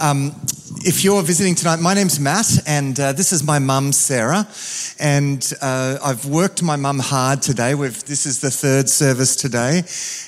Um, if you're visiting tonight, my name's Matt, and uh, this is my mum, Sarah. And uh, I've worked my mum hard today. We've, this is the third service today.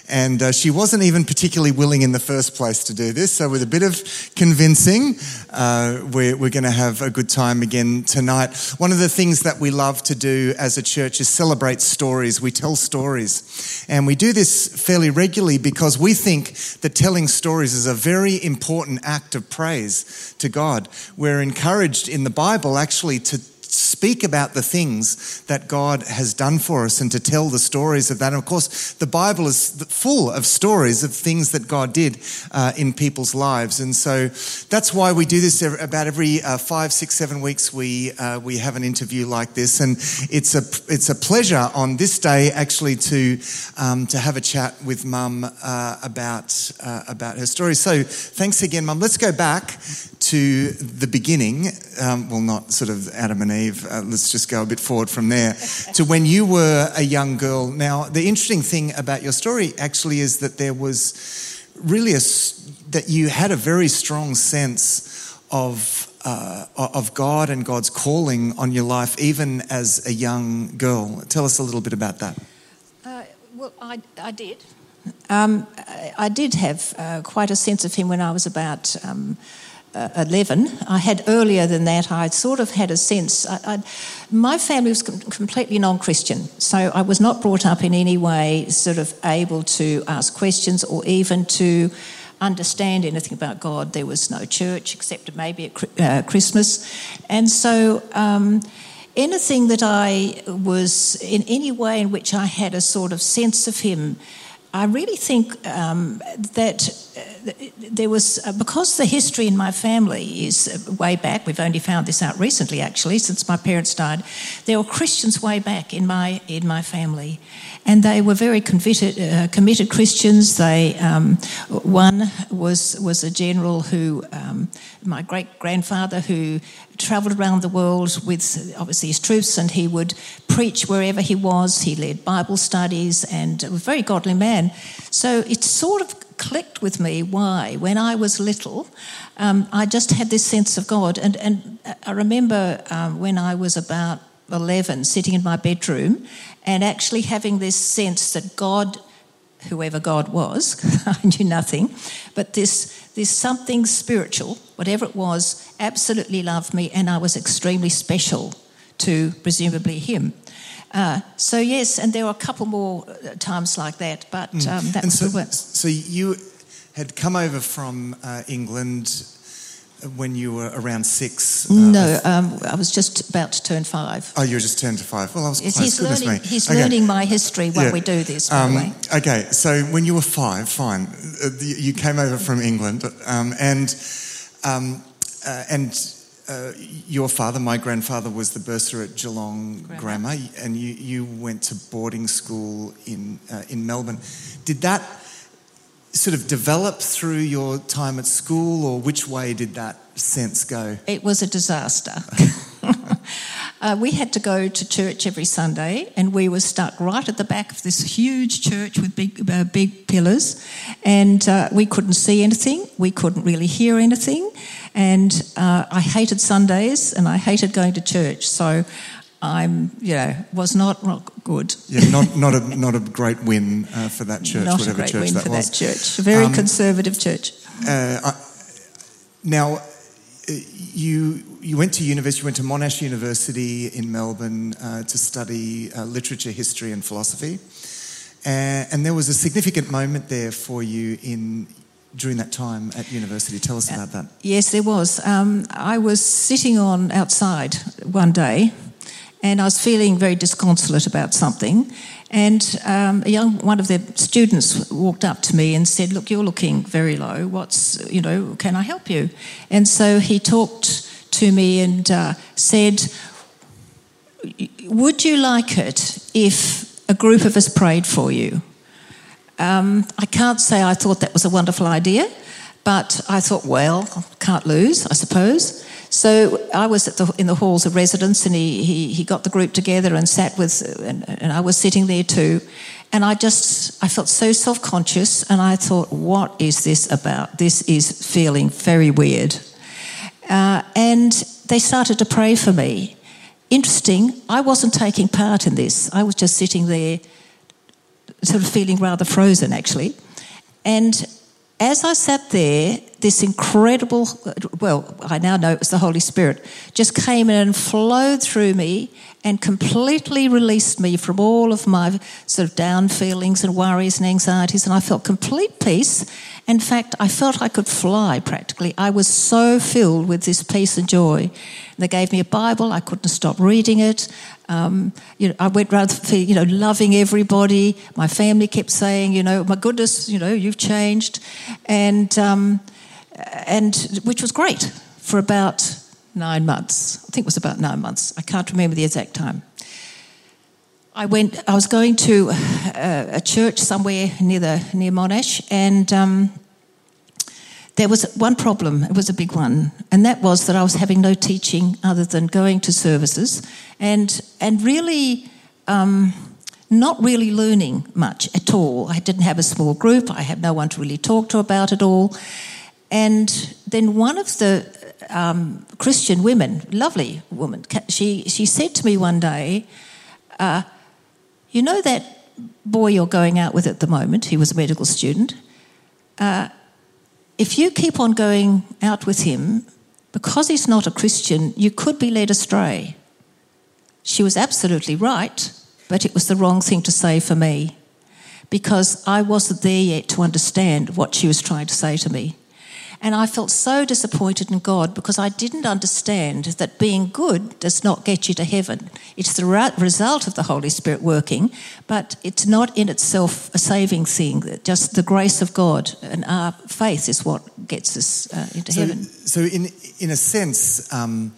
And uh, she wasn't even particularly willing in the first place to do this. So, with a bit of convincing, uh, we're, we're going to have a good time again tonight. One of the things that we love to do as a church is celebrate stories. We tell stories. And we do this fairly regularly because we think that telling stories is a very important act of praise to God. We're encouraged in the Bible actually to speak about the things that God has done for us and to tell the stories of that. And of course, the Bible is full of stories of things that God did uh, in people's lives. And so that's why we do this about every uh, five, six, seven weeks. We, uh, we have an interview like this. And it's a, it's a pleasure on this day actually to, um, to have a chat with Mum uh, about, uh, about her story. So thanks again, Mum. Let's go back to the beginning. Um, well, not sort of Adam and Eve uh, let's just go a bit forward from there, to when you were a young girl. Now, the interesting thing about your story actually is that there was really a, that you had a very strong sense of uh, of God and God's calling on your life, even as a young girl. Tell us a little bit about that. Uh, well, I, I did. Um, I did have uh, quite a sense of Him when I was about. Um, 11. I had earlier than that, I sort of had a sense. I, my family was com- completely non Christian, so I was not brought up in any way sort of able to ask questions or even to understand anything about God. There was no church except maybe at uh, Christmas. And so. Um, anything that I was in any way in which I had a sort of sense of him, I really think um, that there was, uh, because the history in my family is uh, way back, we've only found this out recently actually, since my parents died, there were Christians way back in my, in my family. And they were very committed, uh, committed Christians. They, um, one was, was a general who, um, my great grandfather, who travelled around the world with obviously his troops and he would preach wherever he was. He led Bible studies and a very godly man. So it sort of clicked with me why, when I was little, um, I just had this sense of God. And, and I remember um, when I was about 11, sitting in my bedroom and actually having this sense that God, whoever God was, I knew nothing, but this, this something spiritual, whatever it was, absolutely loved me, and I was extremely special to presumably Him. Uh, so yes, and there were a couple more uh, times like that, but mm. um, that was so. So you had come over from uh, England when you were around six? Uh, no, um, I was just about to turn five. Oh, you were just turned to five. Well, I was yes, close. He's, Goodness learning, me. he's okay. learning my history while yeah. we do this, um. Okay, so when you were five, fine, uh, you came over from England, um, and um, uh, and uh, your father, my grandfather, was the bursar at Geelong Grammar, Grammar and you, you went to boarding school in, uh, in Melbourne. Did that sort of develop through your time at school, or which way did that sense go? It was a disaster. uh, we had to go to church every Sunday, and we were stuck right at the back of this huge church with big, uh, big pillars, and uh, we couldn't see anything, we couldn't really hear anything. And uh, I hated Sundays and I hated going to church. So I'm, you know, was not, not good. Yeah, not, not, a, not a great win uh, for that church, not whatever a great church win that for was. that church. A very um, conservative church. Uh, I, now, uh, you you went to university. You went to Monash University in Melbourne uh, to study uh, literature, history, and philosophy. and there was a significant moment there for you in during that time at university. Tell us about that. Yes, there was. Um, I was sitting on outside one day, and I was feeling very disconsolate about something. And um, a young one of the students walked up to me and said, "Look, you're looking very low. What's you know? Can I help you?" And so he talked to me and uh, said, "Would you like it if a group of us prayed for you?" Um, I can't say I thought that was a wonderful idea, but I thought, well, can't lose, I suppose. So I was the, in the halls of residence, and he, he, he, got the group together and sat with, and, and, I was sitting there too. And I just, I felt so self conscious, and I thought, what is this about? This is feeling very weird. Uh, and they started to pray for me. Interesting, I wasn't taking part in this. I was just sitting there, sort of feeling rather frozen, actually. And as I sat there, this incredible, well, I now know it was the Holy Spirit, just came in and flowed through me and completely released me from all of my sort of down feelings and worries and anxieties. And I felt complete peace. In fact, I felt I could fly practically. I was so filled with this peace and joy. They gave me a Bible. I couldn't stop reading it. Um, you know, I went around, you know, loving everybody. My family kept saying, you know, my goodness, you know, you've changed, and um, and which was great for about nine months. I think it was about nine months. I can't remember the exact time. I went. I was going to a, a church somewhere near the near Monash, and um, there was one problem. It was a big one, and that was that I was having no teaching other than going to services, and and really. Um, not really learning much at all. I didn't have a small group. I had no one to really talk to about it all. And then one of the um, Christian women, lovely woman, she, she said to me one day, uh, You know that boy you're going out with at the moment, he was a medical student, uh, if you keep on going out with him, because he's not a Christian, you could be led astray. She was absolutely right, but it was the wrong thing to say for me because I wasn't there yet to understand what she was trying to say to me. And I felt so disappointed in God because I didn't understand that being good does not get you to heaven. It's the result of the Holy Spirit working, but it's not in itself a saving thing. Just the grace of God and our faith is what gets us uh, into so, heaven. So, in, in a sense, um,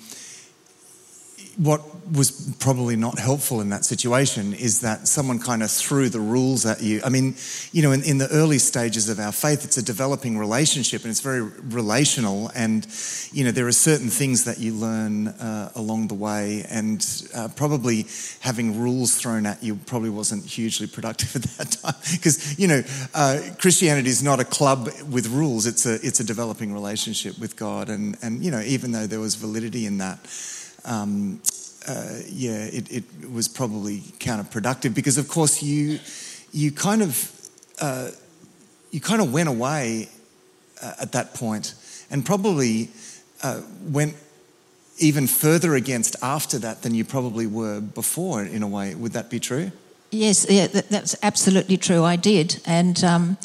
what was probably not helpful in that situation is that someone kind of threw the rules at you. I mean, you know, in, in, the early stages of our faith, it's a developing relationship and it's very relational. And, you know, there are certain things that you learn uh, along the way. And uh, probably having rules thrown at you probably wasn't hugely productive at that time. Because, you know, uh, Christianity is not a club with rules, it's a, it's a developing relationship with God. And, and, you know, even though there was validity in that, um, uh, yeah, it, it, was probably counterproductive because, of course, you you kind of uh, you kind of went away uh, at that point, and probably uh, went even further against after that than you probably were before. In a way, would that be true? Yes, yeah, that, that's absolutely true. I did, and. Um,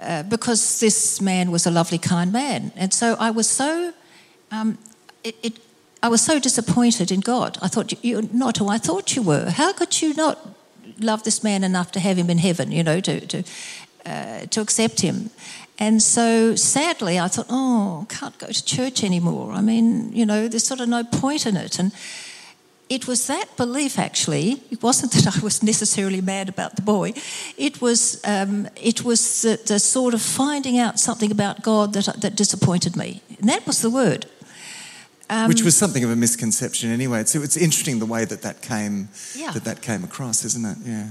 uh, because this man was a lovely, kind man. And so I was so, um, it, it, I was so disappointed in God. I thought, you're not who I thought you were. How could you not love this man enough to have him in heaven, you know, to, to, uh, to accept him? And so sadly, I thought, oh, can't go to church anymore. I mean, you know, there's sort of no point in it. And it was that belief, actually. It wasn't that I was necessarily mad about the boy. It was, um, it was the, the, sort of finding out something about God that, that disappointed me. And that was the word. Um, Which was something of a misconception anyway. So it's interesting the way that that came yeah. that that came across, isn't it? Yeah.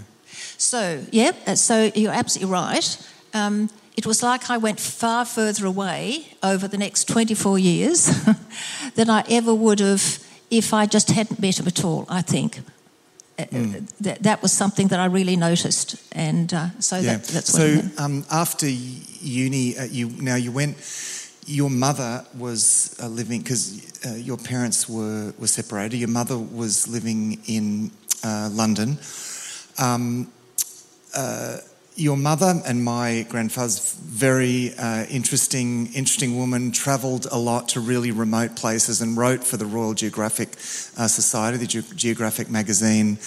So yeah, uh, so you're absolutely right. Um, it was like I went far further away over the next 24 years than I ever would have if I just hadn't met him at all. I think. Mm. That, that was something that I really noticed, and uh, so yeah. that, that's so. Um, after uni, uh, you now you went your mother was uh, living because uh, your parents were were separated. Your mother was living in uh, London. Um, uh, your mother and my grandfather's very uh, interesting, interesting woman. Travelled a lot to really remote places and wrote for the Royal Geographic uh, Society, the Ge- Geographic magazine.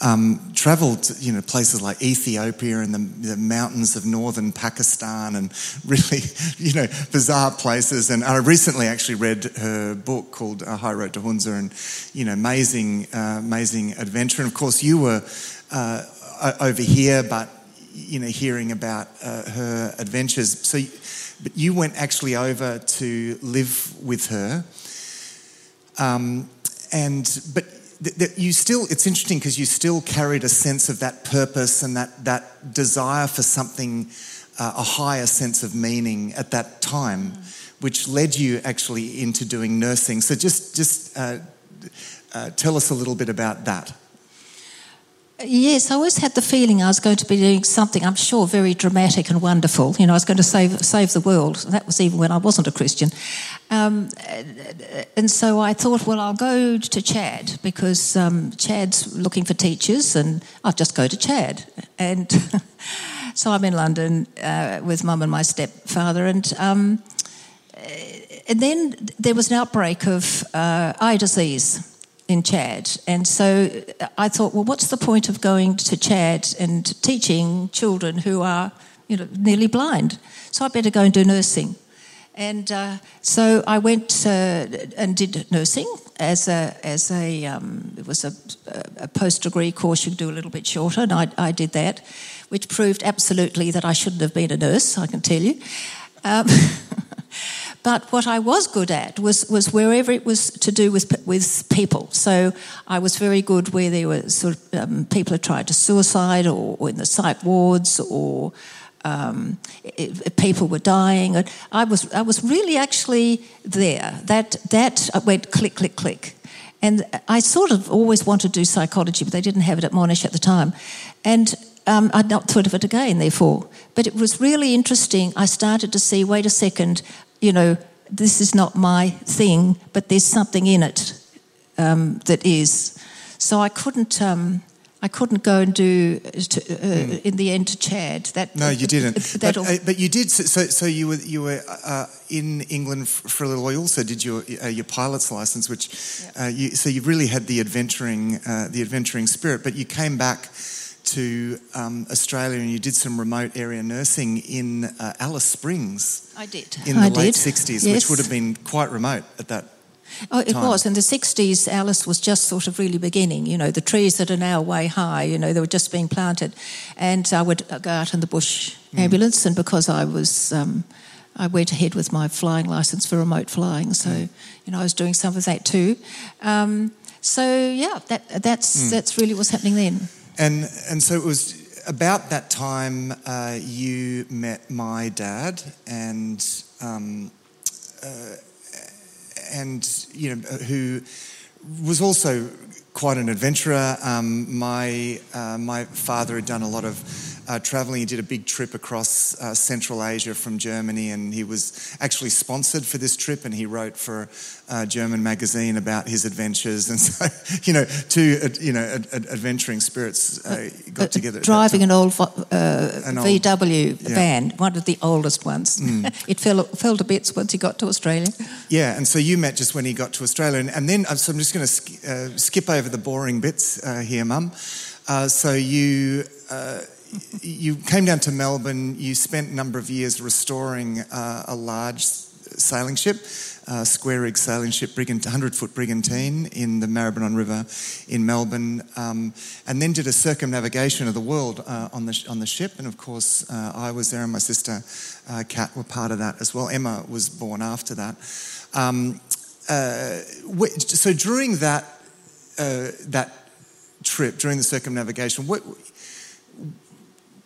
Um, travelled, you know, places like Ethiopia and the, the, mountains of northern Pakistan, and really, you know, bizarre places. And I recently actually read her book called uh, High Road to Hunza, and you know, amazing, uh, amazing adventure. And of course, you were uh, over here, but you know, hearing about uh, her adventures. So, but you went actually over to live with her, um, and but th- th- you still, it's interesting because you still carried a sense of that purpose and that, that desire for something, uh, a higher sense of meaning at that time, which led you actually into doing nursing. So just, just uh, uh, tell us a little bit about that. Yes, I always had the feeling I was going to be doing something, I'm sure, very dramatic and wonderful. You know, I was going to save, save the world. That was even when I wasn't a Christian. Um, and so I thought, well, I'll go to Chad because um, Chad's looking for teachers and I'll just go to Chad. And so I'm in London uh, with mum and my stepfather. And, um, and then there was an outbreak of uh, eye disease in Chad. And so I thought, well, what's the point of going to Chad and teaching children who are, you know, nearly blind? So I better go and do nursing. And uh, so I went uh, and did nursing as a as a um, it was a, a post degree course you do a little bit shorter, and I, I did that, which proved absolutely that I shouldn't have been a nurse. I can tell you. Um, But what I was good at was, was wherever it was to do with, with people. So I was very good where there were sort of um, people had tried to suicide or, or in the psych wards or um, it, people were dying. I was, I was really actually there. That, that went click, click, click. And I sort of always wanted to do psychology, but they didn't have it at Monash at the time. And um, I'd not thought of it again, therefore. But it was really interesting. I started to see wait a second, you know, this is not my thing, but there's something in it um, that is. So I couldn't. Um, I couldn't go and do uh, mm. in the end to Chad. That no, you didn't. But, uh, but, you did. So, so you were you were uh, in England for a little while. You also did your uh, your pilot's license, which yep. Uh, you, so you really had the adventuring uh, the adventuring spirit. But you came back to um, Australia and you did some remote area nursing in uh, Alice Springs. I did. In the I late did. 60s, yes. which would have been quite remote at that Oh, it time. was. In the 60s, Alice was just sort of really beginning. You know, the trees that are now way high, you know, they were just being planted. And I would go out in the bush mm. ambulance, and because I was. Um, I went ahead with my flying license for remote flying, so mm. you know I was doing some of that too. Um, so yeah, that, that's mm. that's really what's happening then. And and so it was about that time uh, you met my dad and um, uh, and you know who was also quite an adventurer. Um, my uh, my father had done a lot of uh, traveling. He did a big trip across uh, Central Asia from Germany, and he was actually sponsored for this trip. And he wrote for a German magazine about his adventures. And so, you know, two uh, you know ad- ad- adventuring spirits uh, got together. Driving an old, uh, an old, VW yeah. van, one of the oldest ones. Mm. it fell fell to bits once he got to Australia. Yeah, and so you met just when he got to Australia, and, and then so I'm just going to sk- skip over the boring bits here, Mum. so you you came down to Melbourne. You spent a number of years restoring uh, a large sailing ship, uh, square rig sailing ship, 100 foot brigantine in the Maribyrnong River in Melbourne, um, and then did a circumnavigation of the world uh, on, the, on the ship. And of course, uh, I was there and my sister uh, Kat were part of that as well. Emma was born after that. Um, uh, so during that, uh, that trip, during the circumnavigation, what,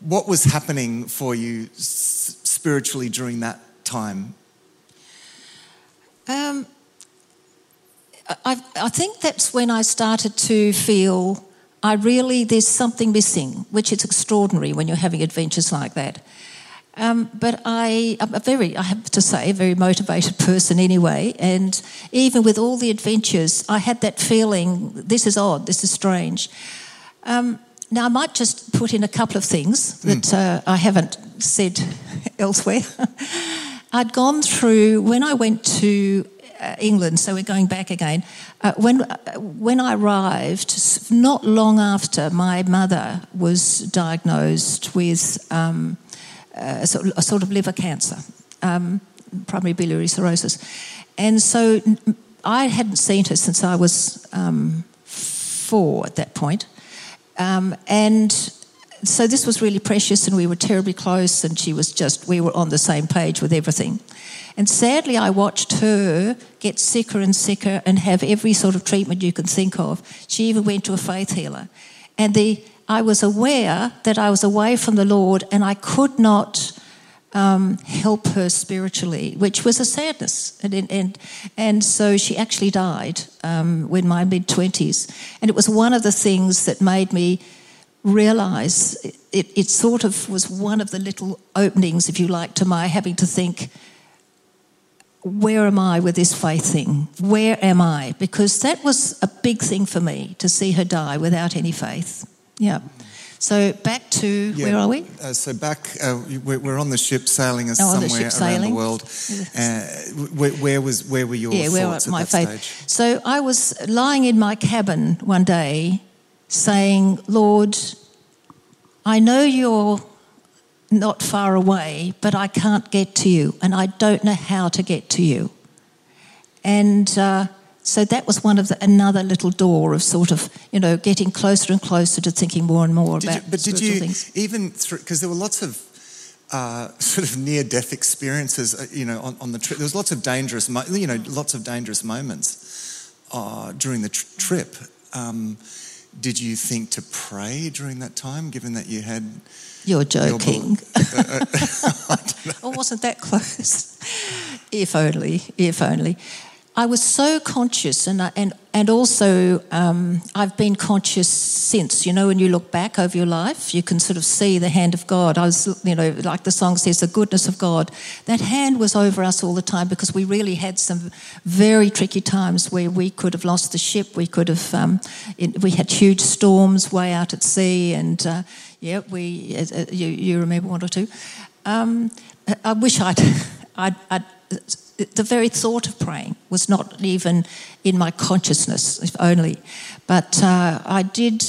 what was happening for you spiritually during that time? Um, I, I think that's when I started to feel I really, there's something missing, which is extraordinary when you're having adventures like that. Um, but I, I'm a very, I have to say, a very motivated person anyway. And even with all the adventures, I had that feeling this is odd, this is strange. Um, now, I might just put in a couple of things that mm. uh, I haven't said elsewhere. I'd gone through, when I went to uh, England, so we're going back again, uh, when, uh, when I arrived, not long after my mother was diagnosed with um, a, sort of, a, sort of, liver cancer, um, primary biliary cirrhosis. And so I hadn't seen her since I was um, four at that point. Um, and so this was really precious, and we were terribly close, and she was just, we were on the same page with everything. And sadly, I watched her get sicker and sicker and have every sort of treatment you can think of. She even went to a faith healer. And the, I was aware that I was away from the Lord and I could not um, help her spiritually, which was a sadness. And, and, and so she actually died um, when my mid 20s. And it was one of the things that made me realize it, it sort of was one of the little openings, if you like, to my having to think, where am I with this faith thing? Where am I? Because that was a big thing for me to see her die without any faith. Yeah. So back to yeah. where are we? Uh, so back, uh, we're, we're, on the ship sailing us oh, somewhere around sailing. the world. Uh, where, where, was where were your yeah, where thoughts my faith. Stage? So I was lying in my cabin one day, saying, "Lord, I know you're not far away, but I can't get to you, and I don't know how to get to you." And uh, so that was one of the, another little door of sort of you know getting closer and closer to thinking more and more did about you, but did you things. even through because there were lots of uh, sort of near-death experiences uh, you know on, on, the trip there was lots of dangerous you know lots of dangerous moments uh, during the tr- trip um, did you think to pray during that time given that you had you're joking. Your uh, uh, I wasn't that close. if only, if only. I was so conscious, and and and also um, I've been conscious since. You know, when you look back over your life, you can sort of see the hand of God. I was, you know, like the song says, the goodness of God. That hand was over us all the time because we really had some very tricky times where we could have lost the ship. We could have, um, it, we had huge storms way out at sea, and uh, yeah, we. Uh, uh you, you remember one or two. Um, I wish I'd, I'd, I'd the very thought of praying was not even in my consciousness, if only. But uh, I did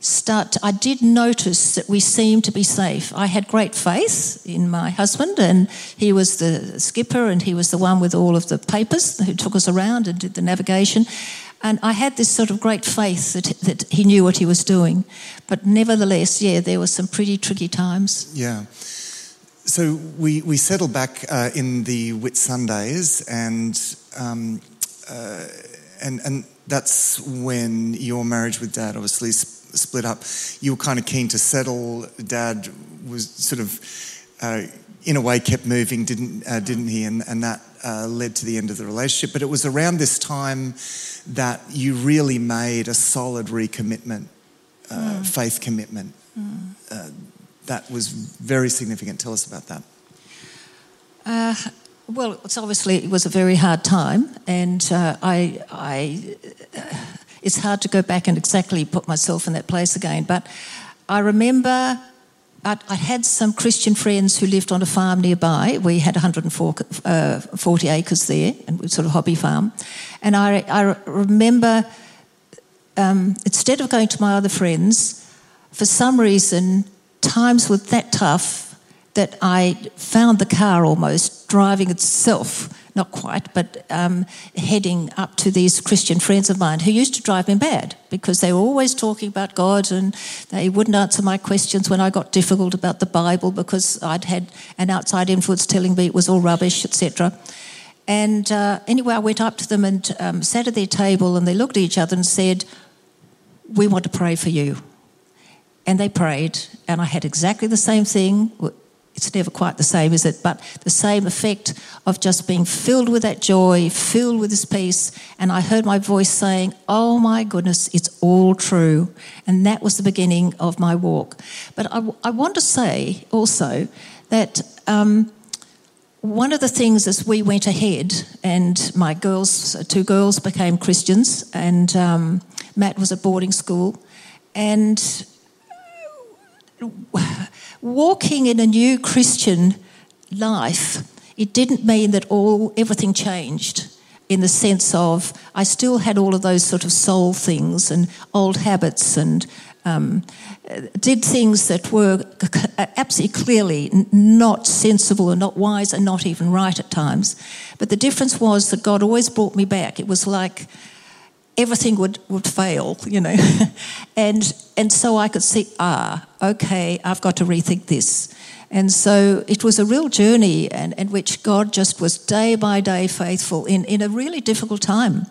start, I did notice that we seemed to be safe. I had great faith in my husband, and he was the skipper, and he was the one with all of the papers who took us around and did the navigation. And I had this sort of great faith that, that he knew what he was doing. But nevertheless, yeah, there were some pretty tricky times. Yeah. So we, we settled back uh, in the Whitsundays, and, um, uh, and, and that's when your marriage with dad obviously sp- split up. You were kind of keen to settle. Dad was sort of, uh, in a way, kept moving, didn't, uh, didn't he? And, and that uh, led to the end of the relationship. But it was around this time that you really made a solid recommitment, uh, mm. faith commitment. Mm that was very significant. Tell us about that. Uh, well, it's obviously it was a very hard time, and uh, I, I, uh, it's hard to go back and exactly put myself in that place again. But I remember I, I had some Christian friends who lived on a farm nearby. We had 140 uh, acres there, and sort of hobby farm. And I, I remember um, instead of going to my other friends, for some reason times were that tough that I found the car almost driving itself, not quite, but um, heading up to these Christian friends of mine who used to drive me mad because they were always talking about God and they wouldn't answer my questions when I got difficult about the Bible because I'd had an outside influence telling me it was all rubbish, etc. And uh, anyway, I went up to them and um, sat at their table and they looked at each other and said, We want to pray for you and they prayed, and I had exactly the same thing. It's never quite the same, is it? But the same effect of just being filled with that joy, filled with this peace. And I heard my voice saying, Oh my goodness, it's all true. And that was the beginning of my walk. But I, I want to say also that um, one of the things as we went ahead, and my girls, two girls became Christians, and um, Matt was at boarding school. And walking in a new Christian life, it didn't mean that all everything changed in the sense of I still had all of those sort of soul things and old habits and um, did things that were absolutely clearly not sensible and not wise and not even right at times. But the difference was that God always brought me back. It was like everything would, would fail, you know. and, and so I could see, ah, okay, I've got to rethink this. And so it was a real journey and, in which God just was day by day faithful in, in a really difficult time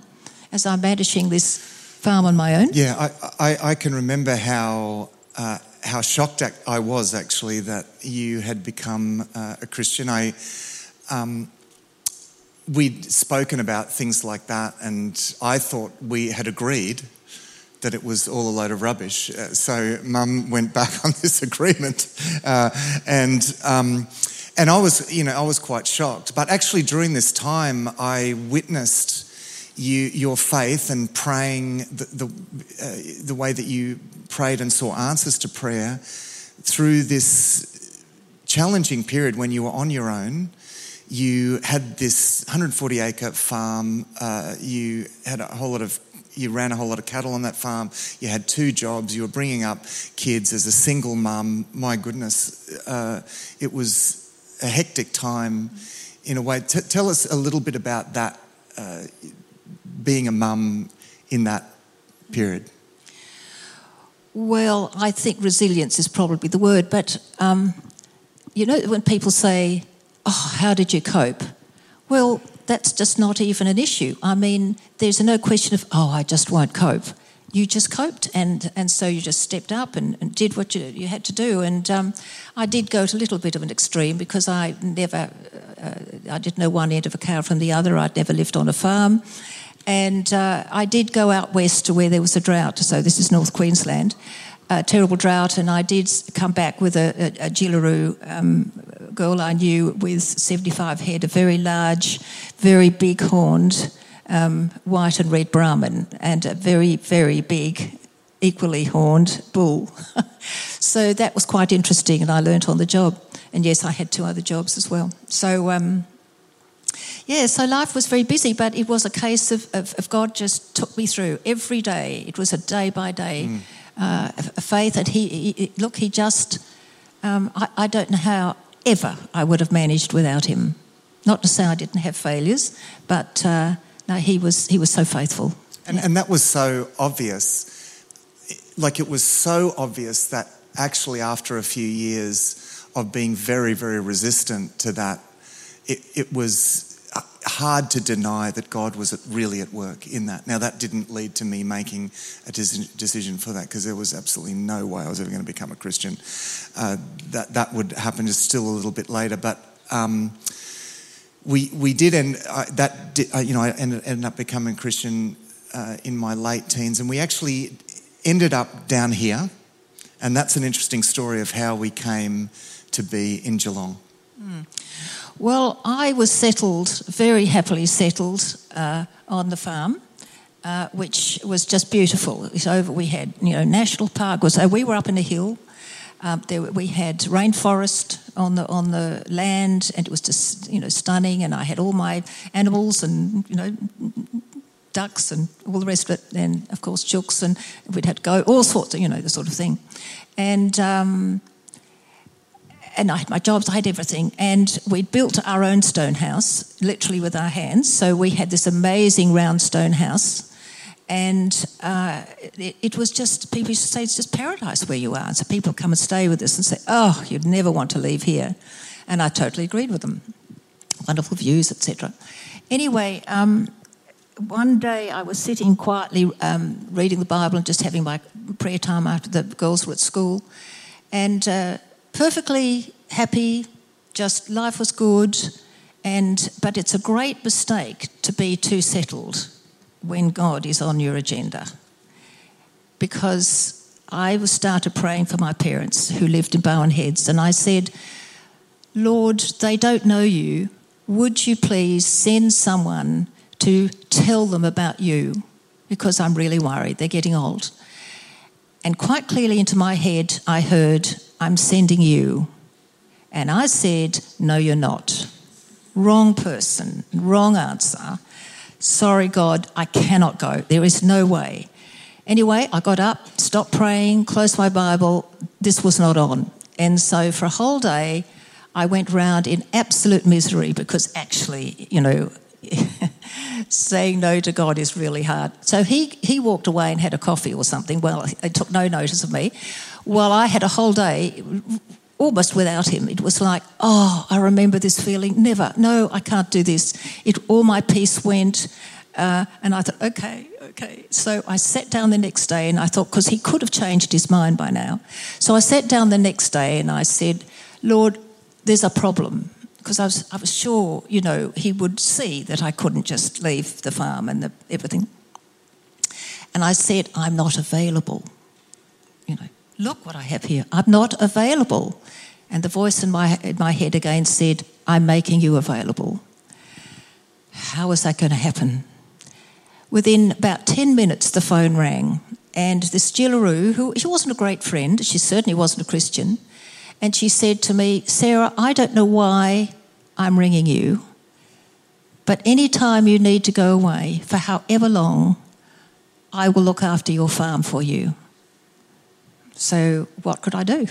as I'm managing this farm on my own. Yeah, I, I, I can remember how, uh, how shocked I was actually that you had become uh, a Christian. I, um, we'd spoken about things like that, and I thought we had agreed that it was all a load of rubbish. Uh, so mum went back on this agreement. Uh, and, um, and I was, you know, I was quite shocked. But actually during this time, I witnessed you, your faith and praying the, the, uh, the way that you prayed and saw answers to prayer through this challenging period when you were on your own you had this 140 acre farm, uh, you had a whole lot of you ran a whole lot of cattle on that farm. You had two jobs. You were bringing up kids as a single mum. My goodness, uh, it was a hectic time in a way. T- tell us a little bit about that, uh, being a mum in that period. Well, I think resilience is probably the word, but um, you know, when people say, Oh, how did you cope? Well, that's just not even an issue. I mean, there's no question of, oh, I just won't cope. You just coped, and, and so you just stepped up and, and did what you, you had to do. And um, I did go to a little bit of an extreme because I never, uh, I didn't know one end of a cow from the other. I'd never lived on a farm. And uh, I did go out west to where there was a drought. So this is North Queensland, a terrible drought. And I did come back with a, a, a um, girl I knew with 75 head, a very large, very big horned um, white and red Brahman, and a very, very big, equally horned bull. so that was quite interesting, and I learnt on the job. And yes, I had two other jobs as well. So, um, yeah, so life was very busy, but it was a case of, of, of God just took me through every day. It was a day by day mm. uh, faith, and he, he, look, he just, um, I, I don't know how ever I would have managed without him. Not to say I didn't have failures, but uh, no, he was he was so faithful. And, yeah. and that was so obvious. Like it was so obvious that actually, after a few years of being very, very resistant to that, it, it was hard to deny that God was really at work in that. Now, that didn't lead to me making a decision for that because there was absolutely no way I was ever going to become a Christian. Uh, that, that would happen just still a little bit later. But um, we, we did, and uh, that uh, you know, I ended, ended up becoming Christian uh, in my late teens, and we actually ended up down here. And that's an interesting story of how we came to be in Geelong. Mm. Well, I was settled, very happily settled, uh, on the farm. Uh, which was just beautiful. It's over. We had, you know, national park. Was, so we were up in a hill. Um, there, we had rainforest on the on the land, and it was just, you know, stunning. And I had all my animals, and you know, ducks, and all the rest of it. And of course, chooks, and we'd had to go all sorts of, you know, the sort of thing. And um, and I had my jobs, I had everything. And we'd built our own stone house, literally with our hands. So we had this amazing round stone house. And uh, it, it, was just, people used to say, it's just paradise where you are. And so people come and stay with us and say, oh, you'd never want to leave here. And I totally agreed with them. Wonderful views, etc. Anyway, um, one day I was sitting quietly um, reading the Bible and just having my prayer time after the girls were at school. And uh, perfectly happy, just life was good, and but it's a great mistake to be too settled when God is on your agenda. Because I started praying for my parents who lived in Barwon Heads, and I said, Lord, they don't know you. Would you please send someone to tell them about you? Because I'm really worried. They're getting old. And quite clearly into my head, I heard, I'm sending you. And I said, No, you're not. Wrong person, wrong answer. Sorry, God, I cannot go. There is no way. Anyway, I got up, stopped praying, closed my Bible. This was not on. And so for a whole day, I went round in absolute misery because actually, you know, saying no to God is really hard. So he, he walked away and had a coffee or something. Well, he took no notice of me. Well, I had a whole day almost without him. It was like, oh, I remember this feeling. Never, no, I can't do this. It, all my peace went. Uh, and I thought, okay, okay. So I sat down the next day and I thought, because he could have changed his mind by now. So I sat down the next day and I said, Lord, there's a problem because I was, I was sure, you know, he would see that I couldn't just leave the farm and the, everything. And I said, I'm not available. You know, look what I have here. I'm not available. And the voice in my, in my head again said, I'm making you available. How is that going to happen? Within about 10 minutes, the phone rang. And this Jillaroo, who she wasn't a great friend, she certainly wasn't a Christian, and she said to me, Sarah, I don't know why I'm ringing you, but any time you need to go away for however long, I will look after your farm for you. So, what could I do?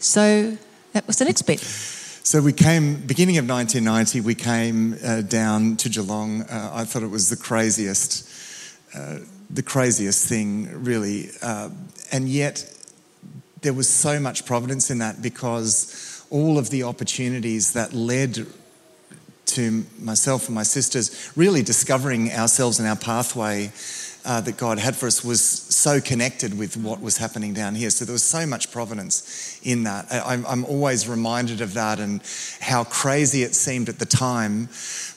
So, that was the next bit. So we came, beginning of 1990, we came uh, down to Geelong. Uh, I thought it was the craziest, uh, the craziest thing, really. Uh, and yet, there was so much providence in that because all of the opportunities that led to myself and my sisters really discovering ourselves and our pathway uh, that God had for us was so connected with what was happening down here. So there was so much providence in that. I'm, I'm always reminded of that and how crazy it seemed at the time.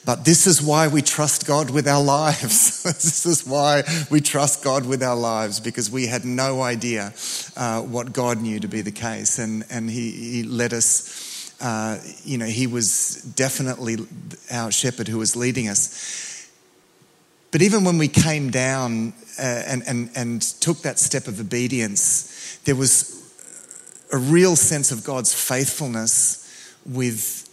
But this is why we trust God with our lives. this is why we trust God with our lives because we had no idea uh, what God knew to be the case. And, and he, he led us. Uh, you know, he was definitely our shepherd who was leading us. But even when we came down uh, and, and, and took that step of obedience, there was a real sense of God's faithfulness with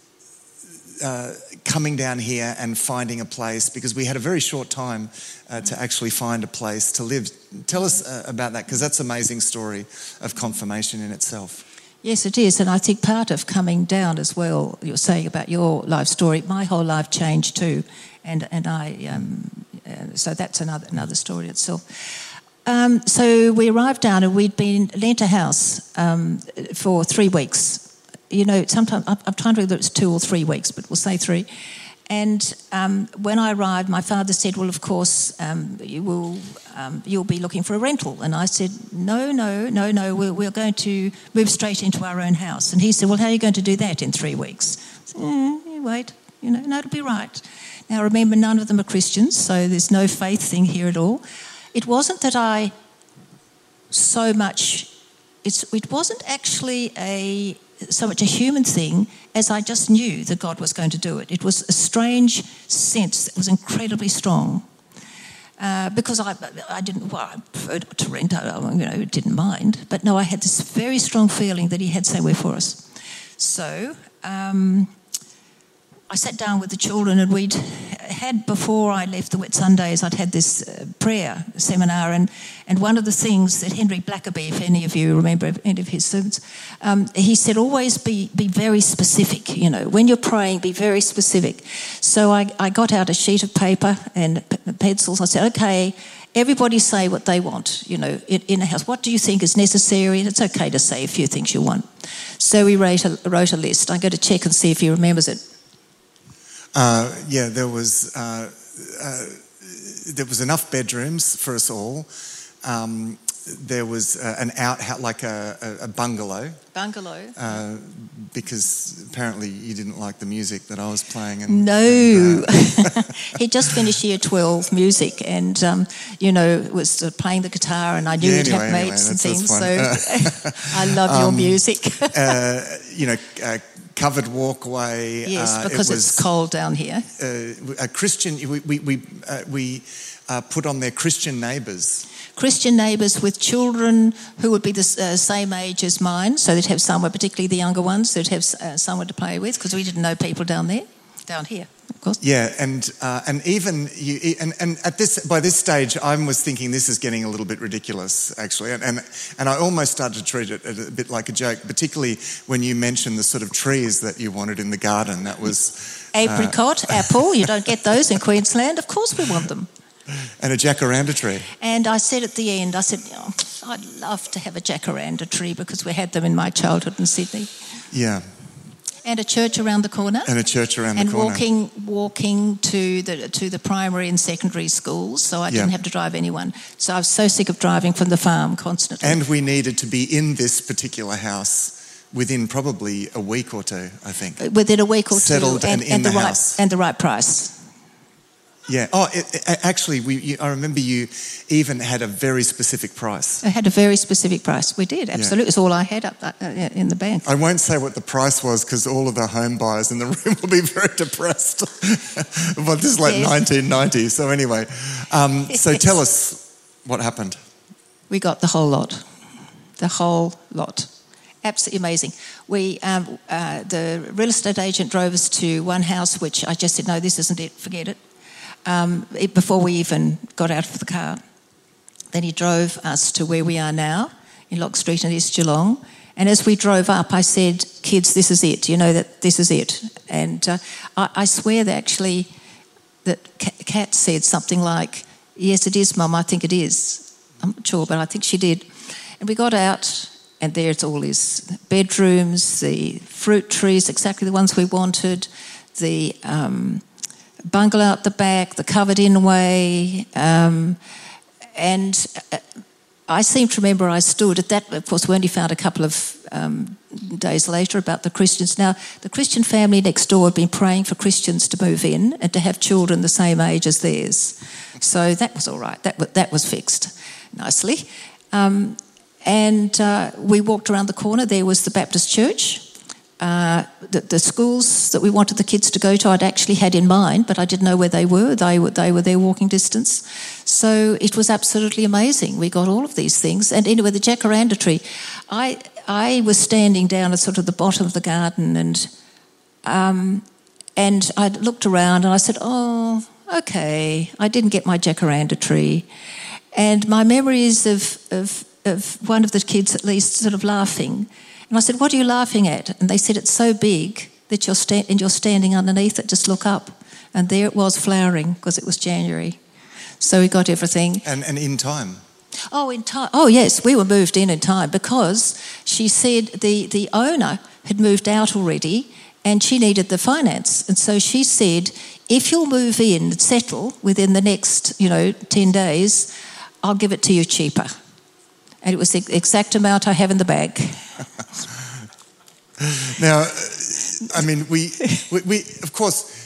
uh, coming down here and finding a place because we had a very short time uh, to actually find a place to live. Tell us uh, about that because that's an amazing story of confirmation in itself. Yes, it is. And I think part of coming down as well, you're saying about your life story, my whole life changed too. And, and I um, uh, so that's another another story itself. Um, so we arrived down and we'd been lent a house um, for three weeks. You know, sometimes I'm, trying to remember it's two or three weeks, but we'll say three. And um, when I arrived, my father said, "Well, of course, um, you will um, you'll be looking for a rental." And I said, "No, no, no, no. We're, we're, going to move straight into our own house." And he said, "Well, how are you going to do that in three weeks?" Said, eh, wait, you know, no, it'll be right. Now, remember, none of them are Christians, so there's no faith thing here at all. It wasn't that I so much, it wasn't actually a so much a human thing as I just knew that God was going to do it. It was a strange sense that was incredibly strong. Uh, because I, I didn't, well, I preferred to rent, I, you know, didn't mind. But no, I had this very strong feeling that He had somewhere for us. So um, I sat down with the children, and we'd had before I left the Whitsundays, I'd had this uh, prayer seminar, and, and one of the things that Henry Blackaby, if any of you remember any of his sermons, um, he said, always be, be very specific. You know, when you're praying, be very specific. So I, I got out a sheet of paper and p- pencils. I said, okay, everybody say what they want, you know, in, in a house. What do you think is necessary? And it's okay to say a few things you want. So we wrote a, wrote a list. I'm going to check and see if he remembers it. Uh, yeah, there was uh, uh, there was enough bedrooms for us all. Um, there was uh, an out like a, a, bungalow. Bungalow. Uh, because apparently you didn't like the music that I was playing. And, no, and, uh, he just finished year twelve music, and um, you know was playing the guitar, and I knew yeah, he'd anyway, have mates anyway, and things. So I love um, your music. you know covered walkway. Yes, uh, because it was, it's cold down here. Uh, a Christian, we, we, we, uh, we uh, put on their Christian neighbours. Christian neighbours with children who would be the uh, same age as mine, so they'd have somewhere, particularly the younger ones, they'd have uh, someone to play with because we didn't know people down there, down here. Of course. Yeah, and uh, and even you and, and at this by this stage, I was thinking this is getting a little bit ridiculous, actually, and and, and I almost started to treat it a bit like a joke, particularly when you mentioned the sort of trees that you wanted in the garden. That was apricot, uh, apple. You don't get those in Queensland. Of course, we want them. And a jacaranda tree. And I said at the end, I said, oh, I'd love to have a jacaranda tree because we had them in my childhood in Sydney. Yeah. And a church around the corner. And a church around and the corner. And walking, walking to the to the primary and secondary schools, so I didn't have to drive anyone. So I was so sick of driving from the farm constantly. And we needed to be in this particular house within probably a week or two, I think. Within a week or Settled two, and, and in the, the right house. and the right price. Yeah. Oh, it, it, actually, we, you, I remember you even had a very specific price. I had a very specific price. We did, absolutely. Yeah. It's all I had up uh, in the bank. I won't say what the price was because all of the home buyers in the room will be very depressed. but this is like yes. 1990. So, anyway, um, yes. so tell us what happened. We got the whole lot. The whole lot. Absolutely amazing. We, um, uh, the real estate agent drove us to one house, which I just said, no, this isn't it, forget it um, before we even got out of the car. Then he drove us to where we are now in Lock Street in East Geelong. And as we drove up, I said, "Kids, this is it. You know that this is it." And uh, I, I, swear that actually, that Kat said something like, "Yes, it is, Mum. I think it is." I'm not sure, but I think she did. And we got out, and there it all is: bedrooms, the fruit trees, exactly the ones we wanted, the um, bungalow at the back, the covered in way. Um, and uh, I seem to remember I stood at that. Of course, we only found a couple of um, days later about the Christians. Now, the Christian family next door had been praying for Christians to move in and to have children the same age as theirs. So that was all right. That, that was fixed nicely. Um, and uh, we walked around the corner. There was the Baptist church. Uh, the, the, schools that we wanted the kids to go to, I'd actually had in mind, but I didn't know where they were. They were they were their walking distance, so it was absolutely amazing. We got all of these things, and anyway, the jacaranda tree. I I was standing down at sort of the bottom of the garden, and um, and I looked around and I said, "Oh, okay, I didn't get my jacaranda tree," and my memories of of of one of the kids at least sort of laughing and I said, What are you laughing at? And they said, It's so big that you're, sta- and you're standing underneath it. Just look up. And there it was flowering because it was January. So we got everything. And, and in time? Oh, in time. Oh, yes, we were moved in in time because she said the, the owner had moved out already and she needed the finance. And so she said, if you'll move in and settle within the next, you know, 10 days, I'll give it to you cheaper and it was the exact amount I have in the bag. now, I mean, we, we, we of course,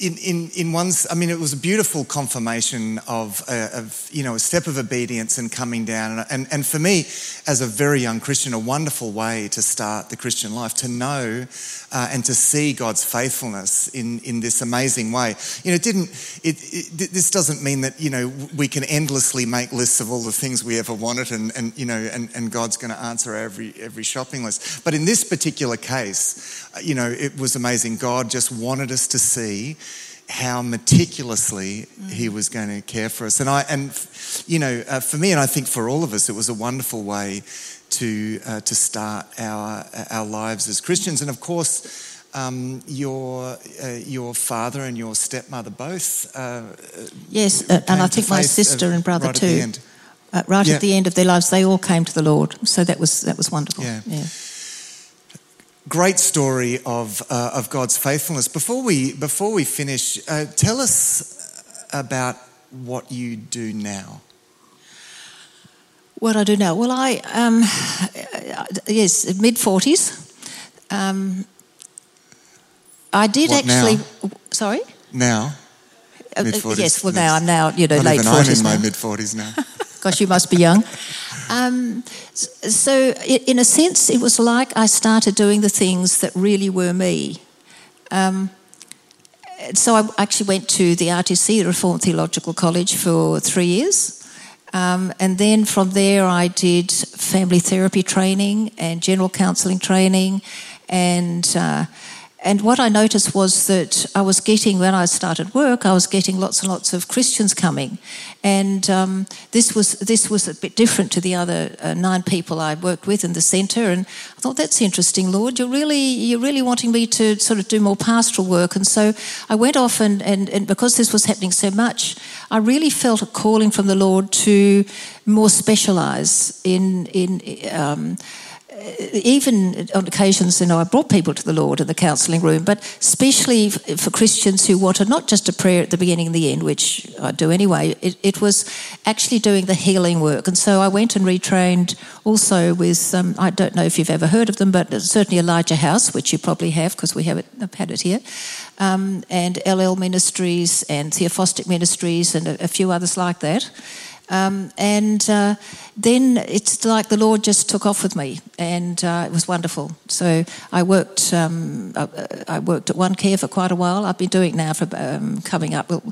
in, in, in one, I mean, it was a beautiful confirmation of, uh, of, you know, a step of obedience and coming down. And, and, for me, as a very young Christian, a wonderful way to start the Christian life, to know uh, and to see God's faithfulness in, in this amazing way. You know, it didn't, it, it, this doesn't mean that, you know, we can endlessly make lists of all the things we ever wanted and, and you know, and, and God's going to answer every, every shopping list. But in this particular case, you know, it was amazing. God just wanted us to see how meticulously mm. he was going to care for us. And I, and you know, uh, for me, and I think for all of us, it was a wonderful way to uh, to start our our lives as Christians. And of course. Um, your uh, your father and your stepmother both. Uh, yes, uh, and I think my sister and brother right too. At right yeah. at the end of their lives, they all came to the Lord. So that was that was wonderful. Yeah. yeah great story of, uh, of God's faithfulness. Before we, before we finish, uh, tell us about what you do now. What I do now? Well, I, um, yes, mid 40s. Um, I did what actually. Now? Sorry? Now? Uh, uh yes, well, now I'm now, you know, Not late even 40s. I'm in now. my mid 40s now. Gosh, you must be young. Um, so, in a sense, it was like I started doing the things that really were me. Um, so, I actually went to the RTC, the Reformed Theological College, for three years. Um, and then from there, I did family therapy training and general counselling training. And, uh, and what I noticed was that I was getting, when I started work, I was getting lots and lots of Christians coming. And um, this, was, this was a bit different to the other uh, nine people I worked with in the centre. And I thought, that's interesting, Lord. You're really, you're really wanting me to sort of do more pastoral work. And so I went off, and, and, and because this was happening so much, I really felt a calling from the Lord to more specialise in. in um, even on occasions, you know, I brought people to the Lord in the counselling room, but especially for Christians who wanted not just a prayer at the beginning and the end, which I do anyway, it, it was actually doing the healing work. And so I went and retrained also with, um, I don't know if you've ever heard of them, but certainly Elijah House, which you probably have because we have it, I've had it here, um, and Ellel Ministries and Theophostic Ministries and a, a few others like that. Um, and uh, then it's like the Lord just took off with me, and uh, it was wonderful. So I worked, um, I, uh, I, worked at One Care for quite a while. I've been doing it now for um, coming up well,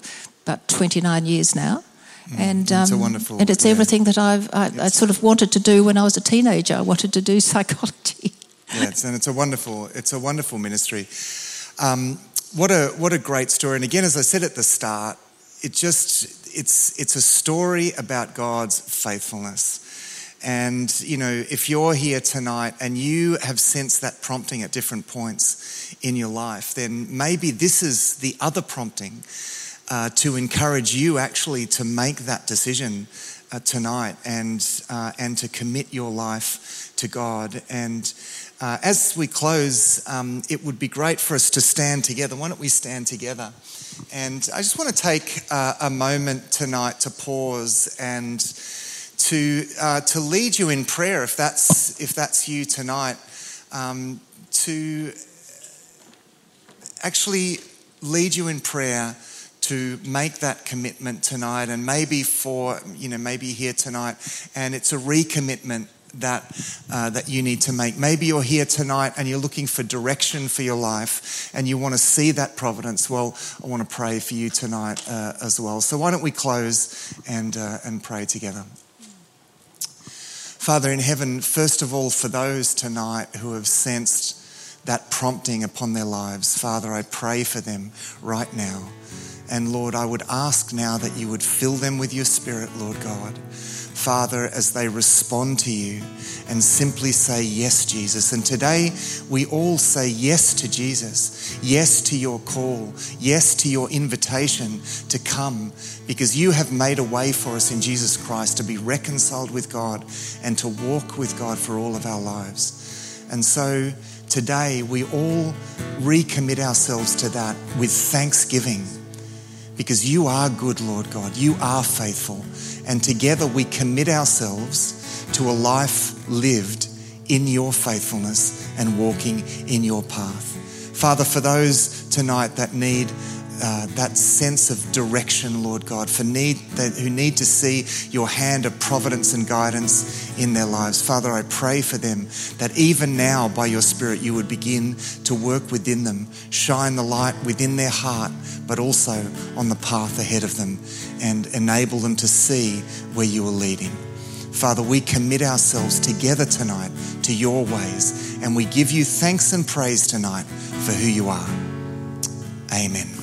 about 29 years now. Mm, and it's um, wonderful, and it's yeah. everything that I've I, I, sort of wanted to do when I was a teenager. I wanted to do psychology. yeah, it's, and it's a wonderful it's a wonderful ministry. Um, what a what a great story! And again, as I said at the start, it just it's, it's a story about God's faithfulness. And, you know, if you're here tonight and you have sensed that prompting at different points in your life, then maybe this is the other prompting uh, to encourage you actually to make that decision uh, tonight and, uh, and to commit your life to God. And uh, as we close, um, it would be great for us to stand together. Why don't we stand together? And I just want to take uh, a moment tonight to pause and to, uh, to lead you in prayer, if that's, if that's you tonight, um, to actually lead you in prayer to make that commitment tonight and maybe for you know maybe here tonight. And it's a recommitment that, uh, that you need to make. Maybe you're here tonight and you're looking for direction for your life and you want to see that providence. Well, I want to pray for you tonight uh, as well. So why don't we close and, uh, and pray together? Father in heaven, first of all, for those tonight who have sensed that prompting upon their lives, Father, I pray for them right now. And Lord, I would ask now that you would fill them with your spirit, Lord God. Father, as they respond to you and simply say, Yes, Jesus. And today we all say yes to Jesus, yes to your call, yes to your invitation to come because you have made a way for us in Jesus Christ to be reconciled with God and to walk with God for all of our lives. And so today we all recommit ourselves to that with thanksgiving because you are good, Lord God. You are faithful. And together we commit ourselves to a life lived in your faithfulness and walking in your path. Father, for those tonight that need uh, that sense of direction, Lord God, for need that, who need to see your hand of providence and guidance in their lives. Father, I pray for them that even now, by your Spirit, you would begin to work within them, shine the light within their heart, but also on the path ahead of them, and enable them to see where you are leading. Father, we commit ourselves together tonight to your ways, and we give you thanks and praise tonight for who you are. Amen.